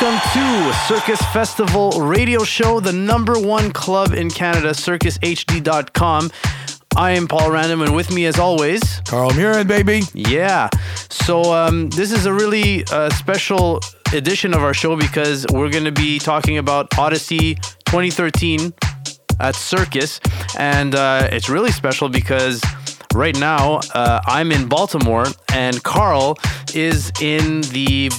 Welcome to Circus Festival Radio Show, the number one club in Canada, circushd.com. I am Paul Random, and with me, as always, Carl Murin, baby. Yeah. So um, this is a really uh, special edition of our show because we're going to be talking about Odyssey 2013 at Circus, and uh, it's really special because right now uh, I'm in Baltimore and Carl is in the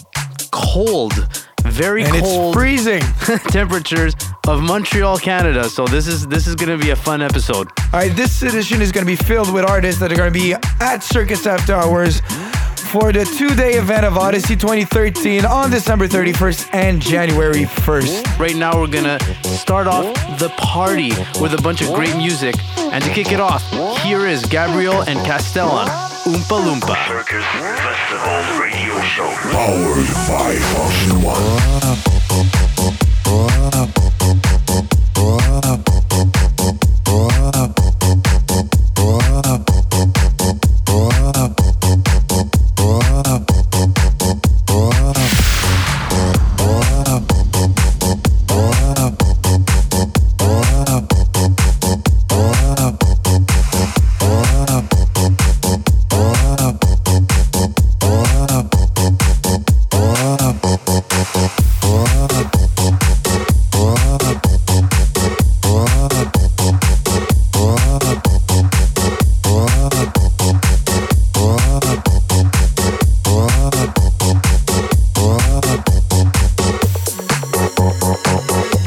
cold, very And cold it's freezing. temperatures of Montreal, Canada. So this is this is going to be a fun episode. All right, this edition is going to be filled with artists that are going to be at Circus After Hours for the two-day event of Odyssey 2013 on December 31st and January 1st. Right now, we're gonna start off the party with a bunch of great music. And to kick it off, here is Gabriel and Castellon, Oompa Loompa. Circus Festival Radio Show. Powered by Option One. Música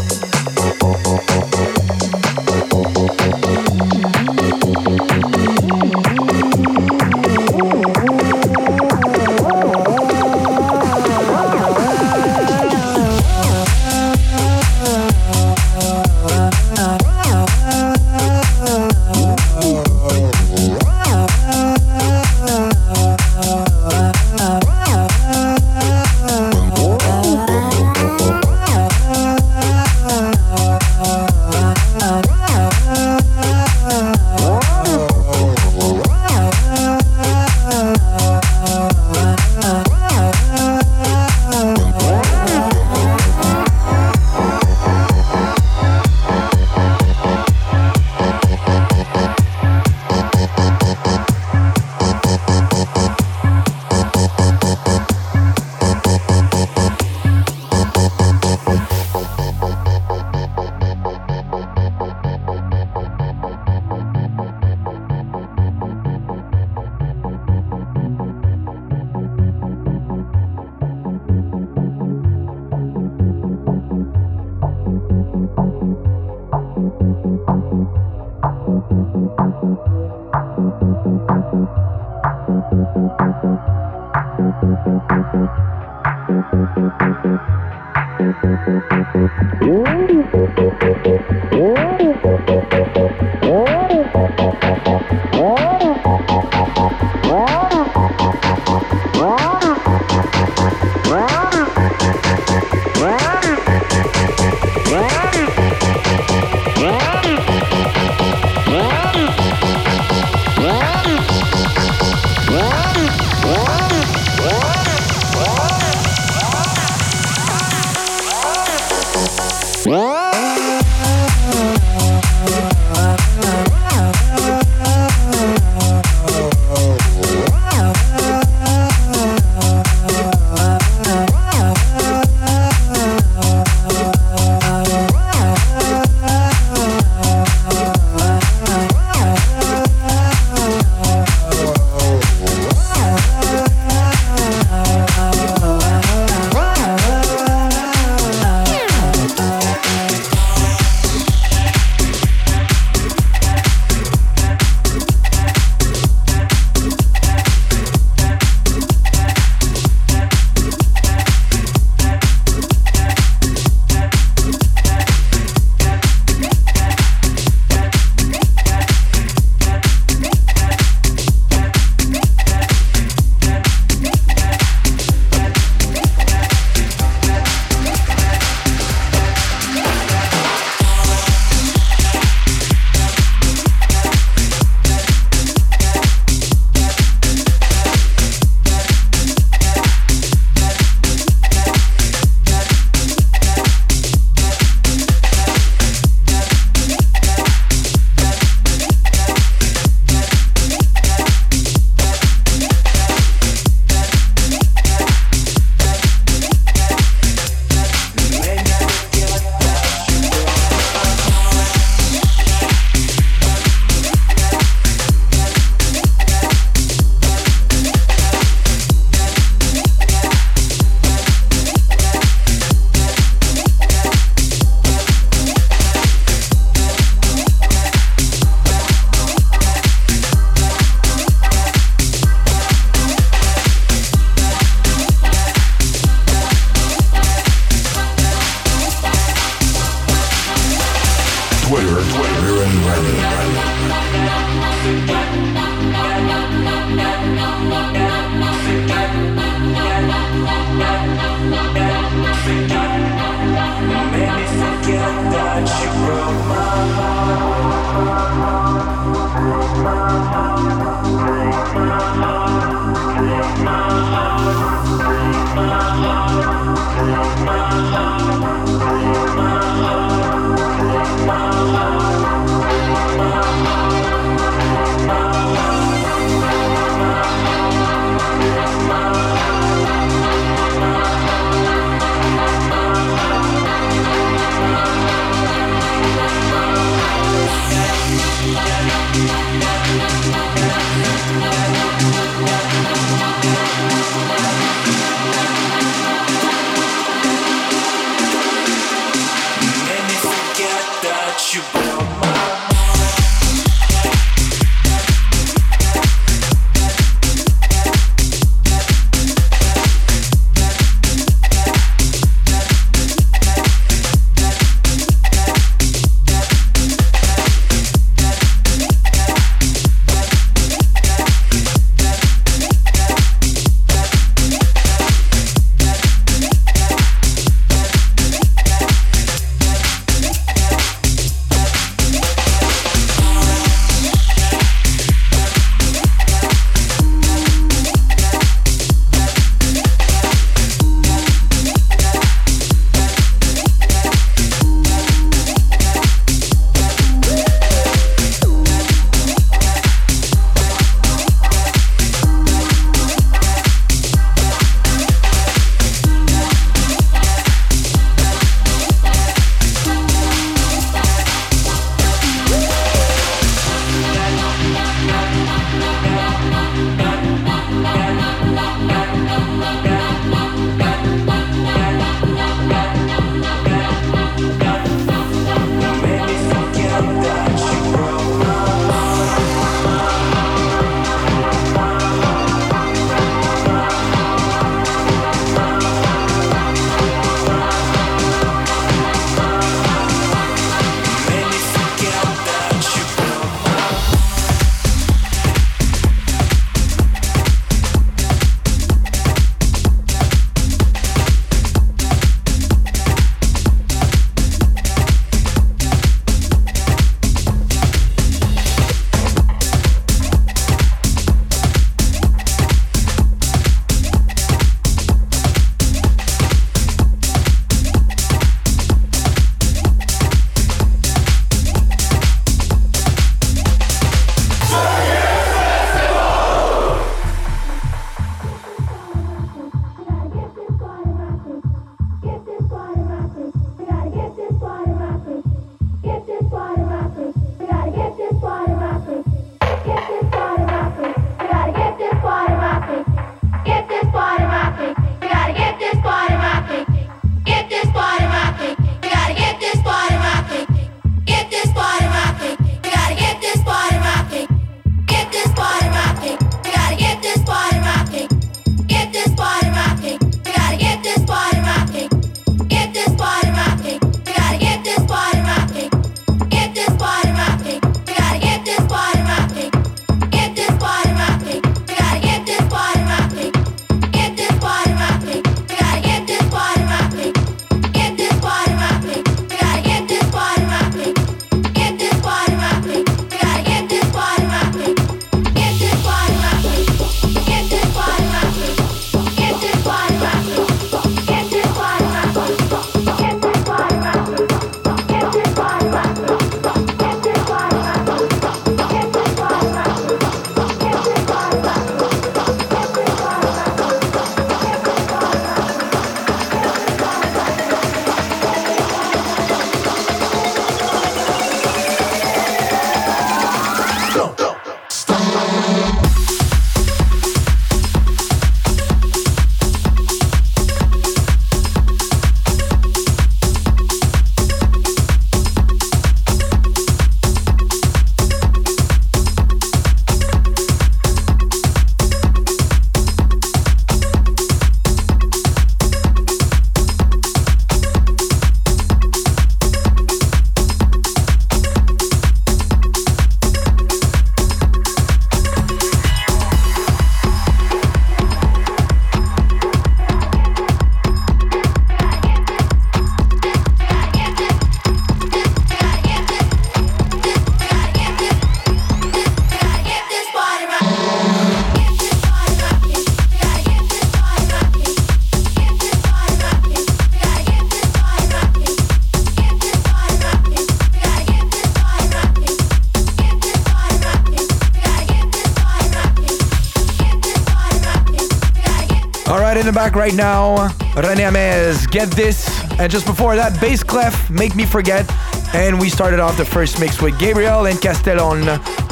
Cut in the back right now. René Amesz, Get This. And just before that, Bass Clef, Make Me Forget. And we started off the first mix with Gabriel and Castellon.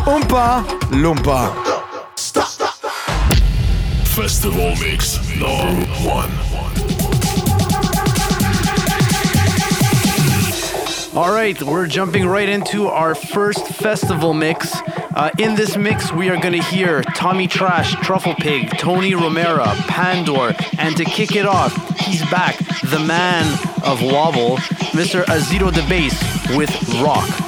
Oompa Loompa. Festival Mix number one. All right, we're jumping right into our first festival mix. Uh, in this mix, we are going to hear Tommy Trash, Truffle Pig, Tony Romera, Pandor, and to kick it off, he's back, the man of Wobble, Mr. Azito the Bass with Rock.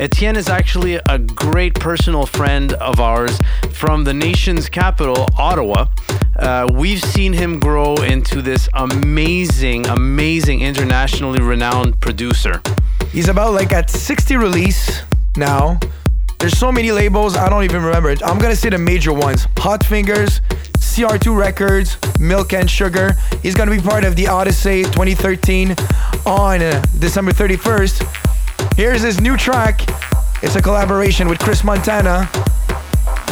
Etienne is actually a great personal friend of ours from the nation's capital, Ottawa. Uh, we've seen him grow into this amazing, amazing internationally renowned producer. He's about like at 60 release now. There's so many labels, I don't even remember it. I'm gonna say the major ones Hot Fingers, CR2 Records, Milk and Sugar. He's gonna be part of the Odyssey 2013 on uh, December 31st. Here's his new track. It's a collaboration with Chris Montana.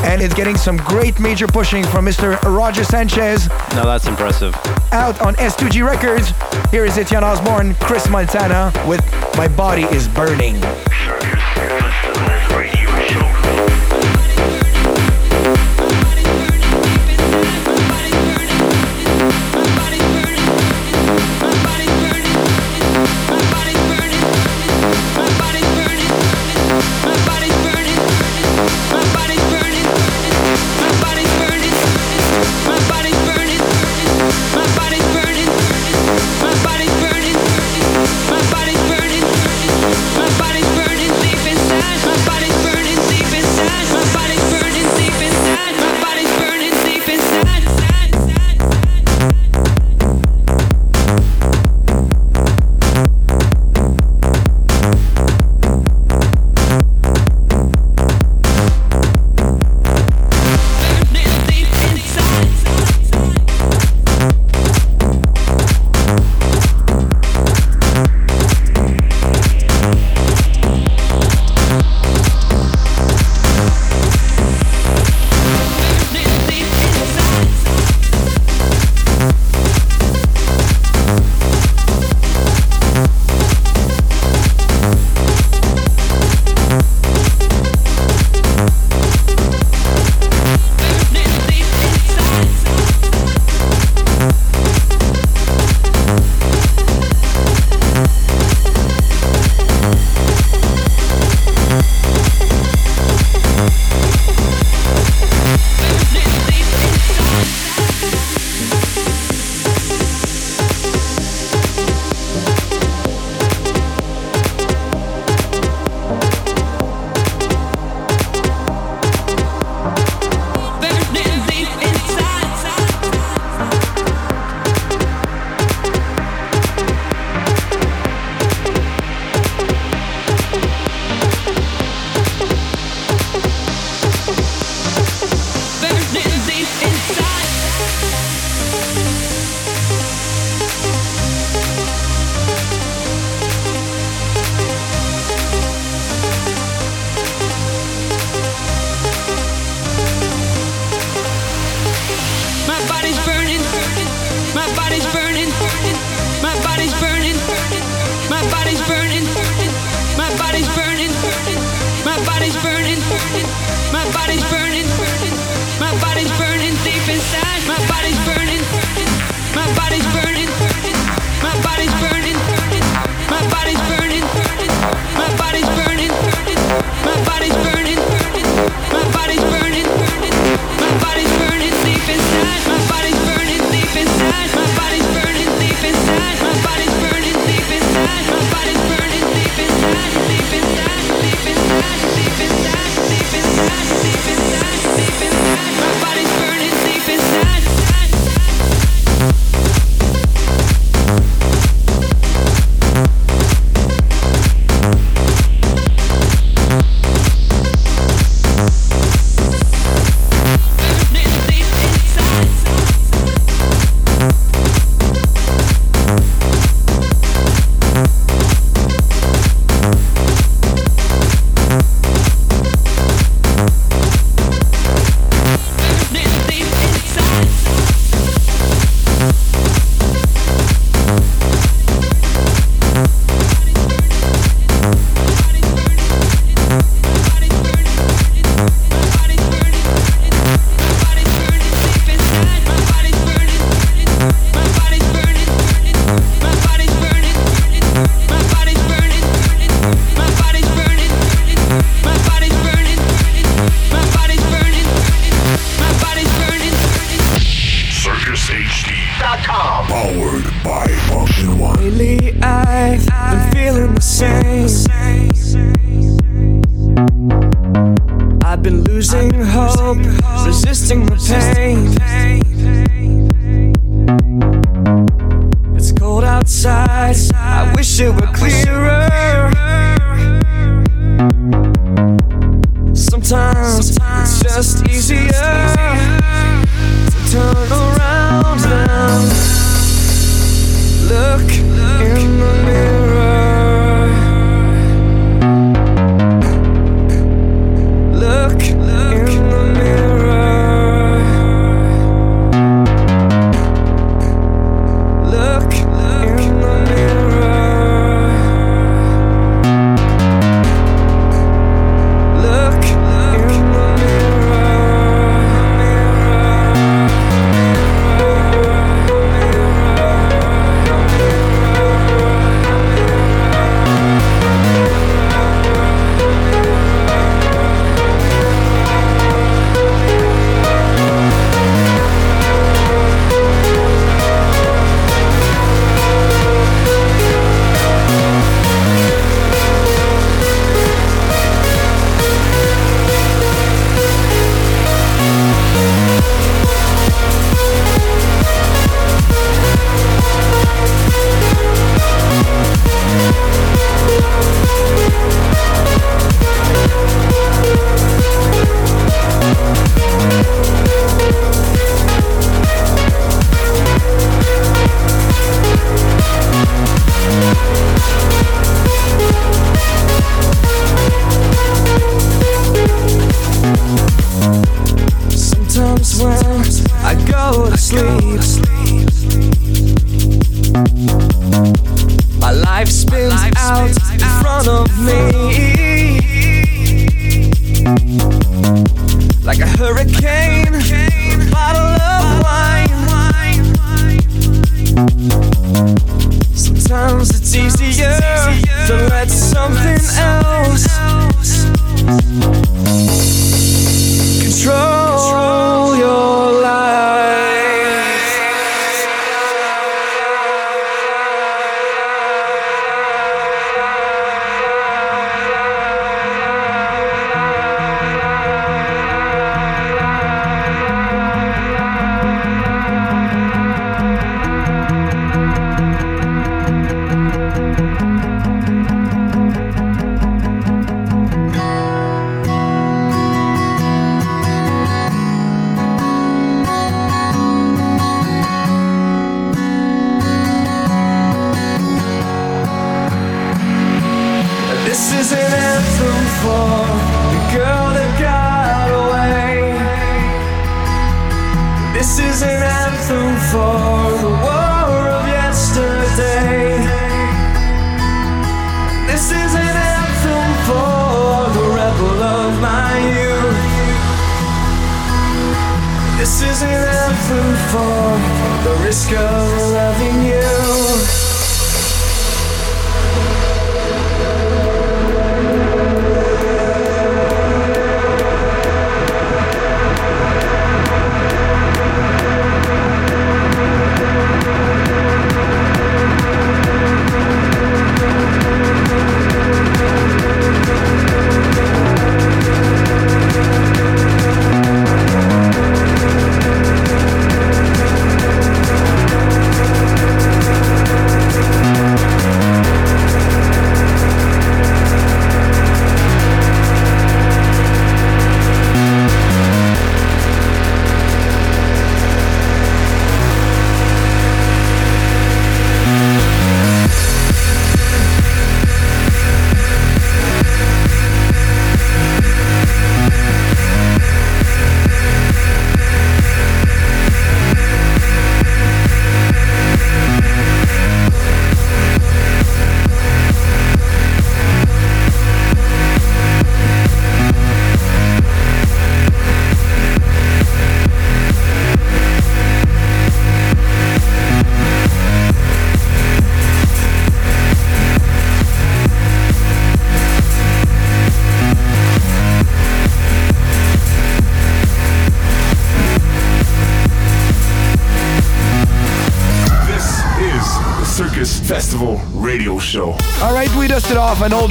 And it's getting some great major pushing from Mr. Roger Sanchez Now that's impressive. out on S2G Records. Here is Etienne Ozborne, Chris Montana with My Body is Burning. Everybody's comes when I go to sleep. My life spins out in front of me like a hurricane, a bottle of wine. Sometimes it's easier to let something else.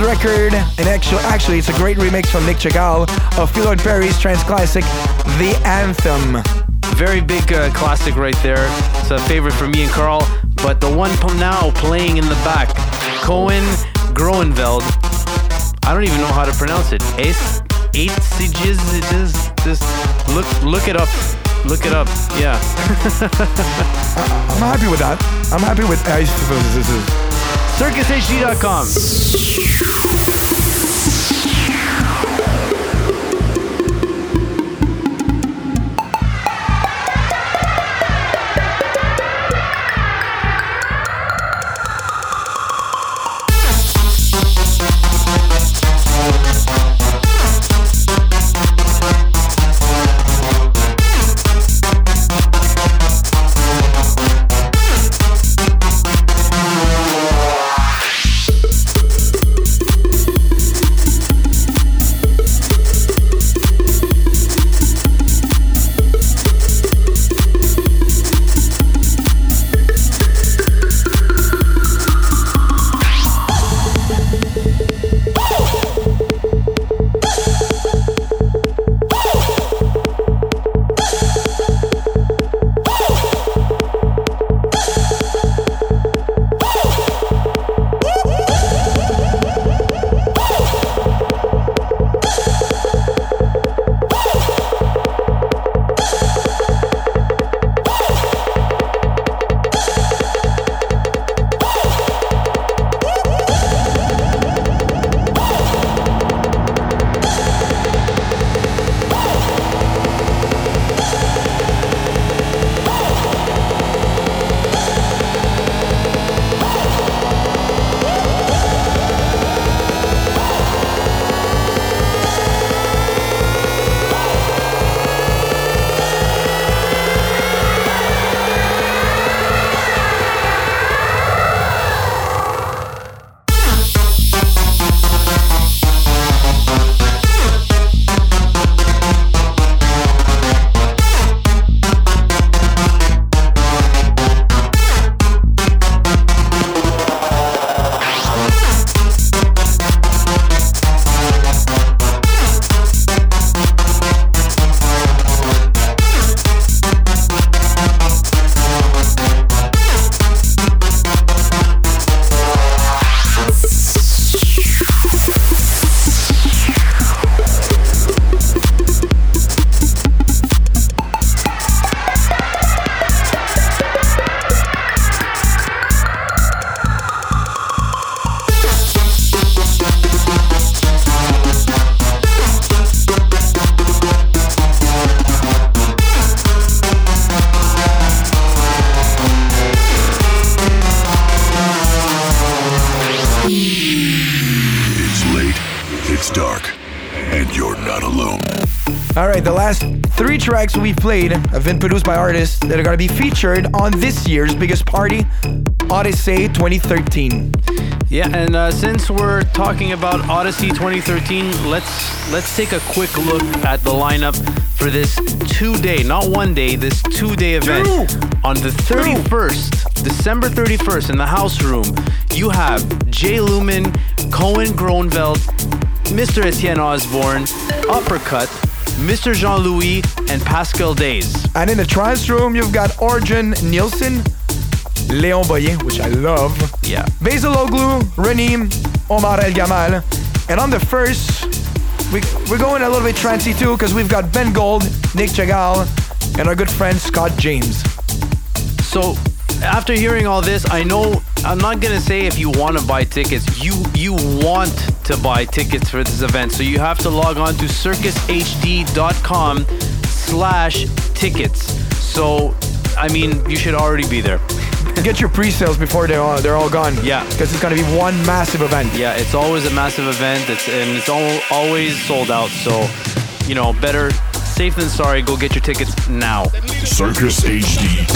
Off an record, and actually, it's a great remix from Nic Chagall of Filo and Peri's trance classic, The Anthem. Very big uh, classic right there. It's a favorite for me and Carl. But the one now playing in the back, Koen Groeneveld. I don't even know how to pronounce it. Ace, eight siges. It is. Just look, look it up. Look it up. Yeah. I'm happy with that. I'm happy with. CircusHD.com. tracks we played have been produced by artists that are going to be featured on this year's biggest party, Odyssey 2013. Yeah, and uh, since we're talking about Odyssey 2013, let's let's take a quick look at the lineup for this two-day, not one day, this two-day event. On the 31st, December 31st, in the house room, you have Jay Lumen, Koen Groeneveld, Mr. Etienne Ozborne, Uppercut, Mr. Jean-Louis, and Pascal Days. And in the trance room, you've got Orjan Nilsen, Léon Boyen, which I love, Yeah. Basil O'Glue, Ranim, Omar El Gamal. And on the first, we, we're going a little bit trancy too because we've got Ben Gold, Nic Chagall, and our good friend Scott James. So after hearing all this, I know I'm not gonna say if you want to buy tickets. You you want to buy tickets for this event, so you have to log on to circushd.com slash tickets. So I mean, you should already be there. Get your pre-sales before they're all, they're all gone. Yeah. Because it's going to be one massive event. Yeah, it's always a massive event. It's and it's al- always sold out. So you know, better safe than sorry. Go get your tickets now. CircusHD.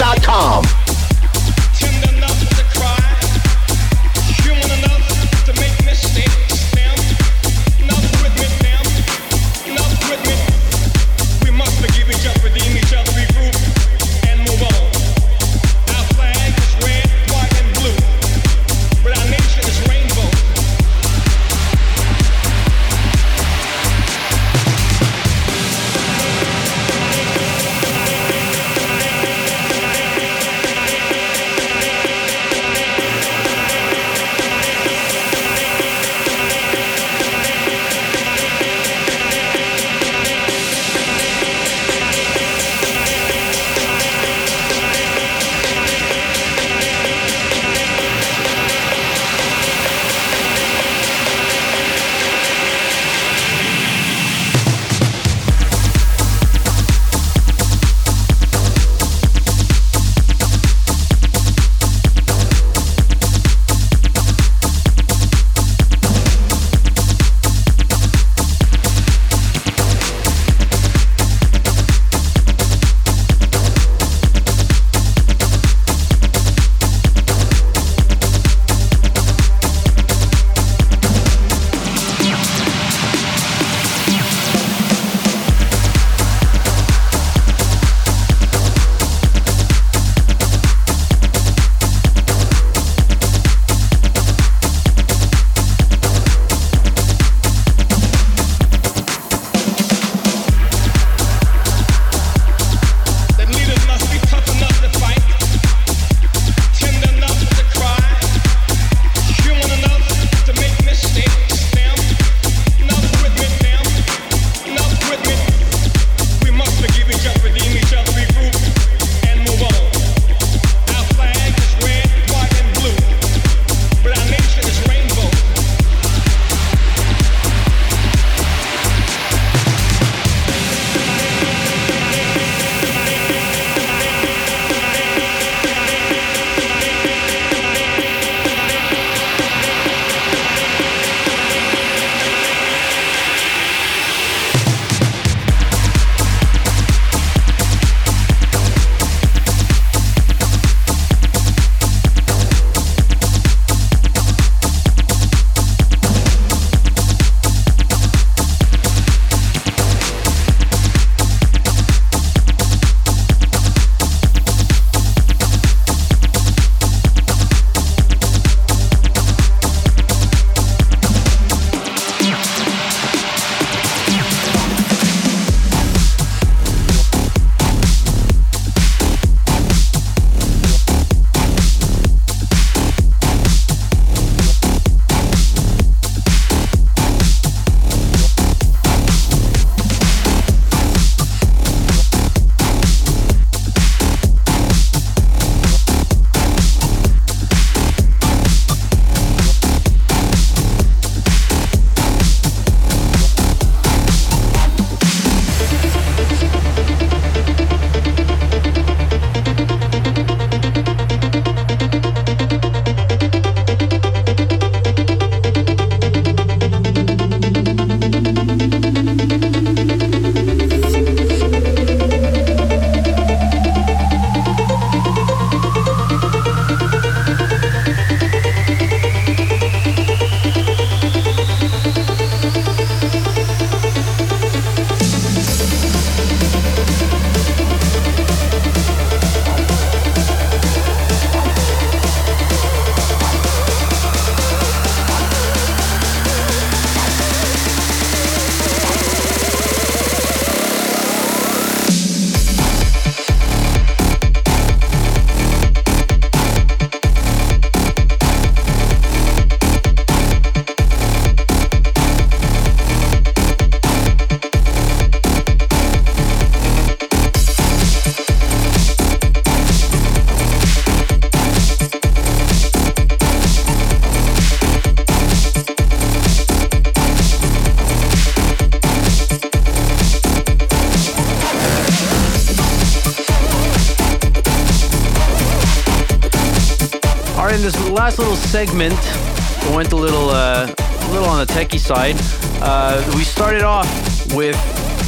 Last little segment went a little, uh, a little on the techie side. Uh, we started off with,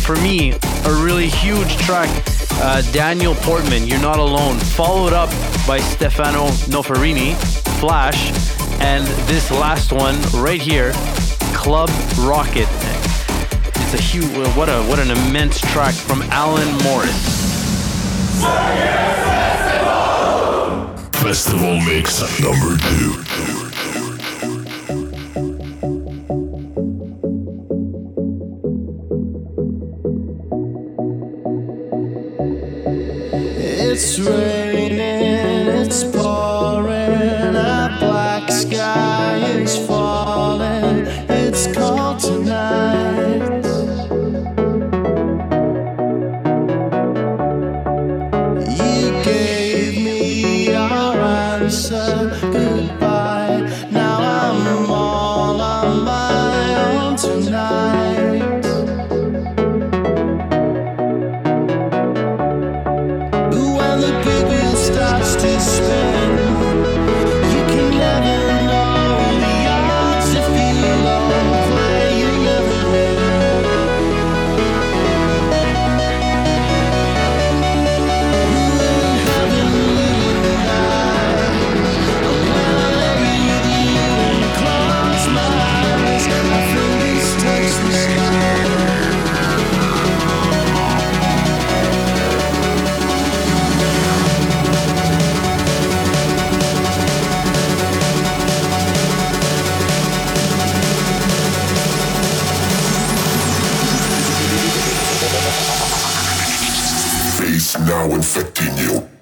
for me, a really huge track. Uh, Daniel Portman, You're Not Alone, followed up by Stefano Noferini, Flash, and this last one right here, Club Rocket. It's a huge, what a what an immense track from Alan Morris. Festival Mix number two. Answer, now infecting you.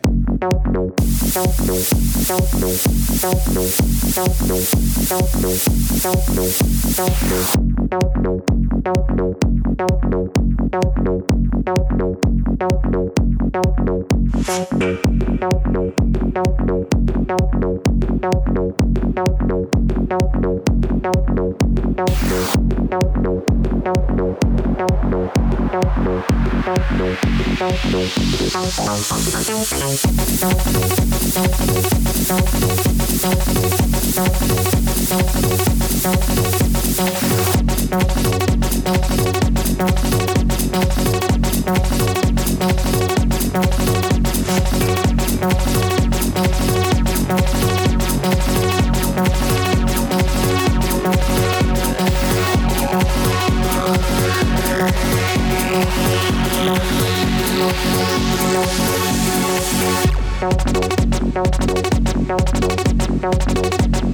I'm sorry, baby. You were the sad moon to me. I'll never get over you. You'll never get over me. I'm sorry, baby.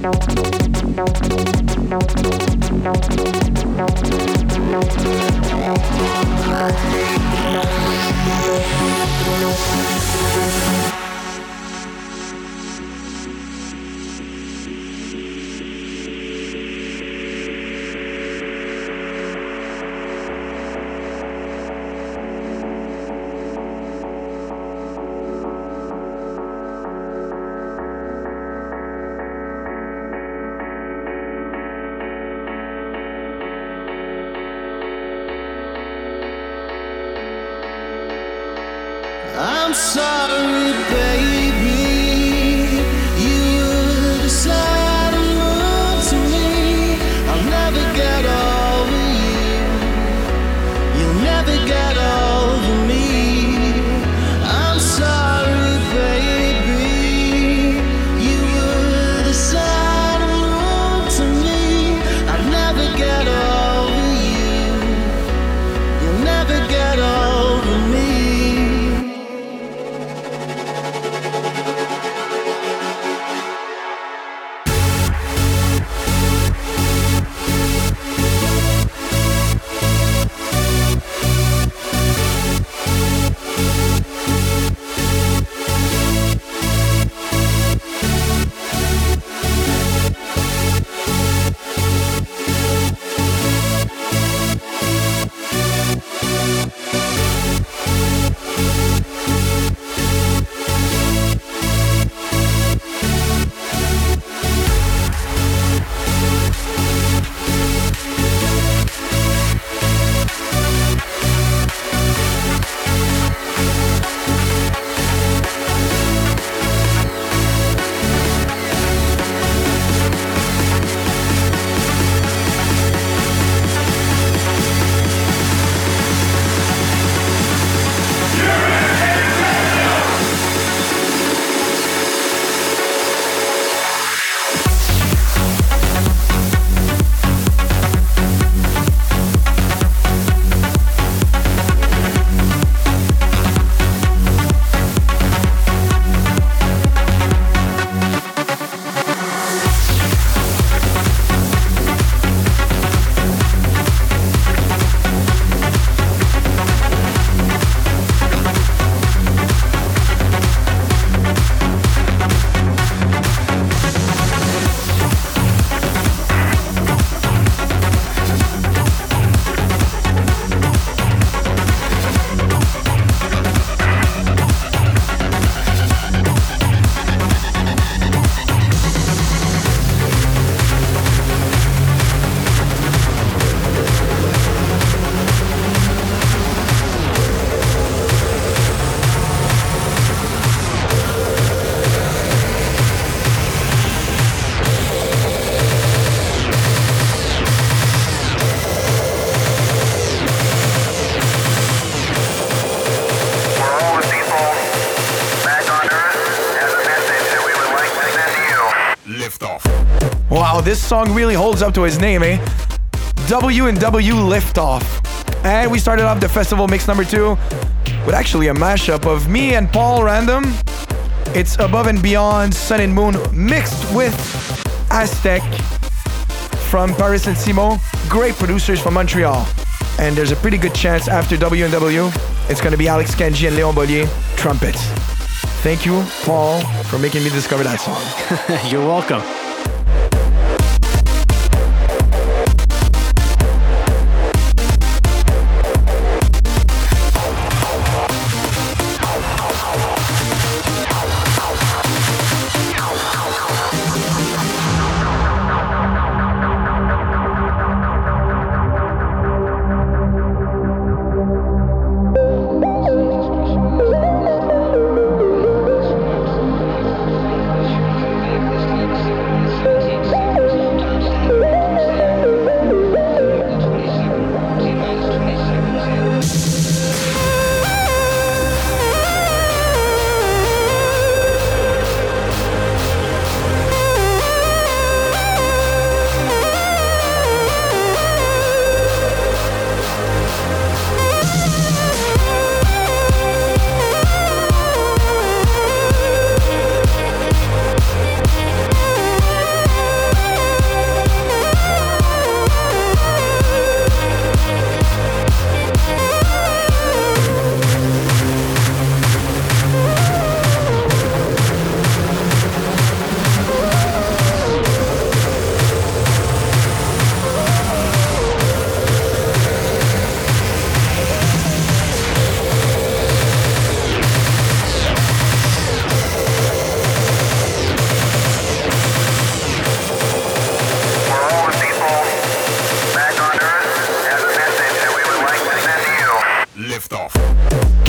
You were the sad moon to me. I'll never get over you. You'll never get over me. Song really holds up to his name, eh? W and W Liftoff. And we started off the festival mix number two with actually a mashup of me and Paul Random. It's Above and Beyond Sun and Moon mixed with Aztec from Paris and Simo. Great producers from Montreal. And there's a pretty good chance after W and W, it's gonna be Alex Kenji and Leon Bolier, trumpets. Thank you, Paul, for making me discover that song. You're welcome. You.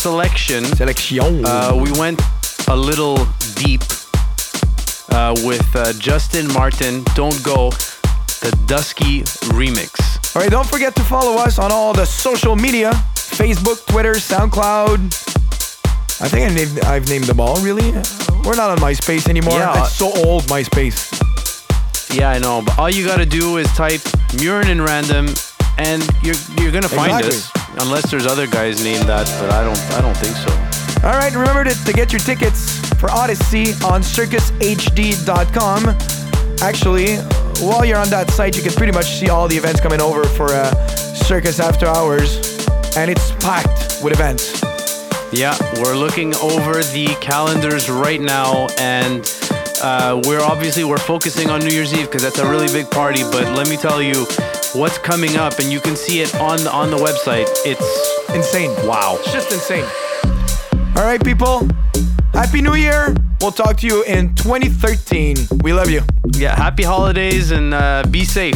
Selection, Selection. uh, we went a little deep uh, with uh, Justin Martin, Don't Go, the Dusky remix. All right, don't forget to follow us on all the social media Facebook, Twitter, SoundCloud. I think I named, I've named them all, really. We're not on MySpace anymore. Yeah. It's so old, MySpace. Yeah, I know, but all you gotta do is type Murin and Random, and you're you're gonna find us. Unless there's other guys named that, but I don't I don't think so. All right, remember to, to get your tickets for Odyssey on circushd.com. Actually, while you're on that site, you can pretty much see all the events coming over for uh, Circus After Hours, and it's packed with events. Yeah, we're looking over the calendars right now, and uh, we're obviously we're focusing on New Year's Eve because that's a really big party. But let me tell you, what's coming up, and you can see it on the, on the website. It's Insane. wow. It's just insane. All right, people. Happy New Year. We'll talk to you in 2013. We love you. Yeah, happy holidays and uh, be safe.